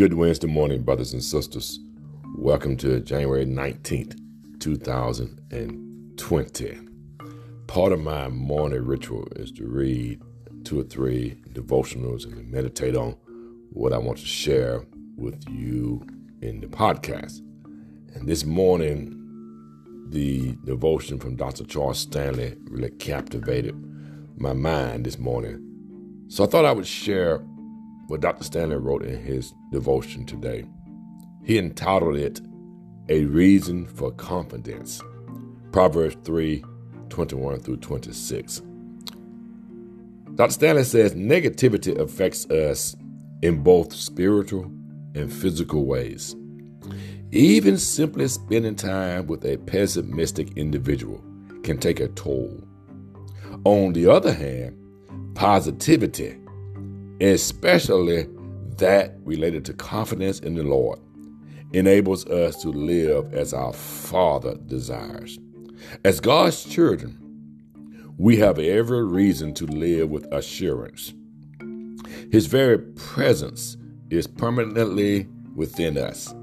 Good Wednesday morning, brothers and sisters. Welcome to January 19th, 2020. Part of my morning ritual is to read two or three devotionals and meditate on what I want to share with you in the podcast. And this morning, the devotion from Dr. Charles Stanley really captivated my mind this morning. So I thought I would share what Dr. Stanley wrote in his devotion today. He entitled it A Reason for Confidence. Proverbs 3 21 through 26. Dr. Stanley says negativity affects us in both spiritual and physical ways. Even simply spending time with a pessimistic individual can take a toll. On the other hand, positivity especially that related to confidence in the Lord, enables us to live as our Father desires. As God's children, we have every reason to live with assurance. His very presence is permanently within us,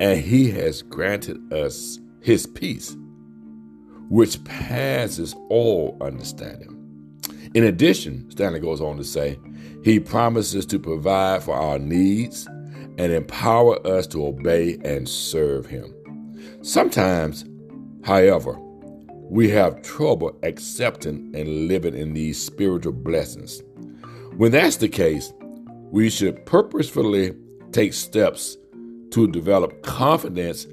and He has granted us His peace, which passes all understanding. In addition, Stanley goes on to say, he promises to provide for our needs and empower us to obey and serve Him. Sometimes, however, we have trouble accepting and living in these spiritual blessings. When that's the case, we should purposefully take steps to develop confidence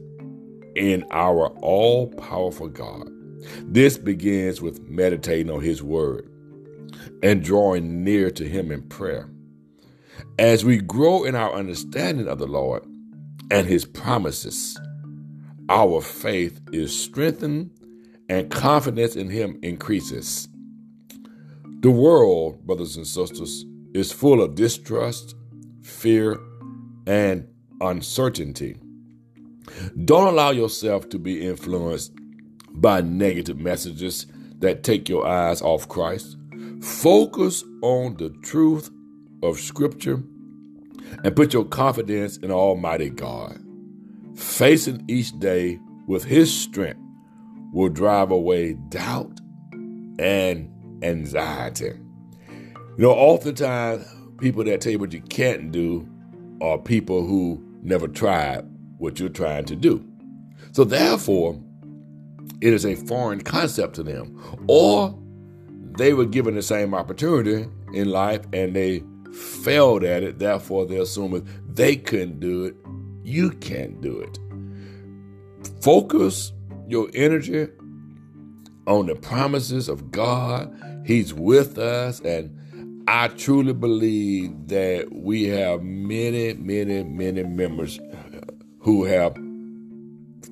in our all powerful God. This begins with meditating on His Word and drawing near to Him in prayer. As we grow in our understanding of the Lord and His promises, our faith is strengthened and confidence in Him increases. The world, brothers and sisters, is full of distrust, fear, and uncertainty. Don't allow yourself to be influenced by negative messages that take your eyes off Christ. Focus on the truth of Scripture and put your confidence in Almighty God. Facing each day with His strength will drive away doubt and anxiety. You know, oftentimes people that tell you what you can't do are people who never tried what you're trying to do. So, therefore, it is a foreign concept to them. Or they were given the same opportunity in life and they failed at it. Therefore, they assume they couldn't do it, you can't do it. Focus your energy on the promises of God. He's with us, and I truly believe that we have many, many, many members who have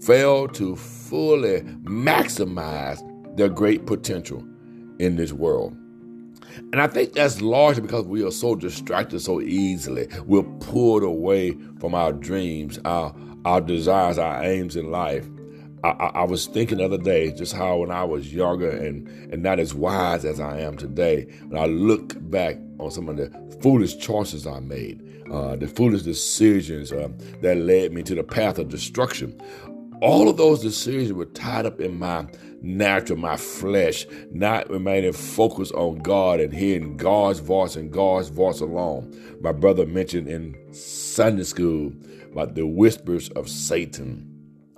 failed to fully maximize their great potential in this world. And I think that's largely because we are so distracted so easily. We're pulled away from our dreams, our our desires, our aims in life. I, I, I, was thinking the other day just how when I was younger and, and not as wise as I am today, when I look back on some of the foolish choices I made, uh, the foolish decisions uh, that led me to the path of destruction. All of those decisions were tied up in my natural, my flesh, not remaining focused on God and hearing God's voice and God's voice alone. My brother mentioned in Sunday school about the whispers of Satan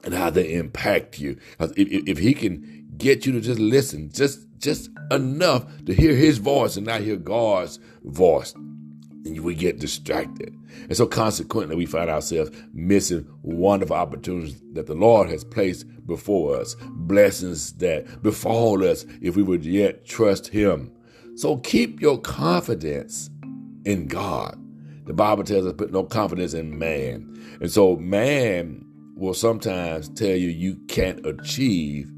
and how they impact you. If, if he can get you to just listen, just just enough to hear his voice and not hear God's voice, we get distracted. And so consequently, we find ourselves missing wonderful opportunities that the Lord has placed before us, blessings that befall us if we would yet trust Him. So keep your confidence in God. The Bible tells us put no confidence in man. And so man will sometimes tell you you can't achieve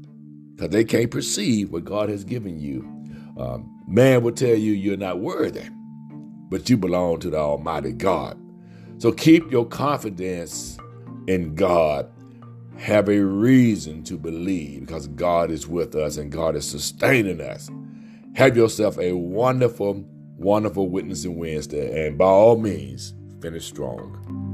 because they can't perceive what God has given you. Um, man will tell you you're not worthy but you belong to the Almighty God. So keep your confidence in God. Have a reason to believe because God is with us and God is sustaining us. Have yourself a wonderful, wonderful Witnessing Wednesday, and by all means, finish strong.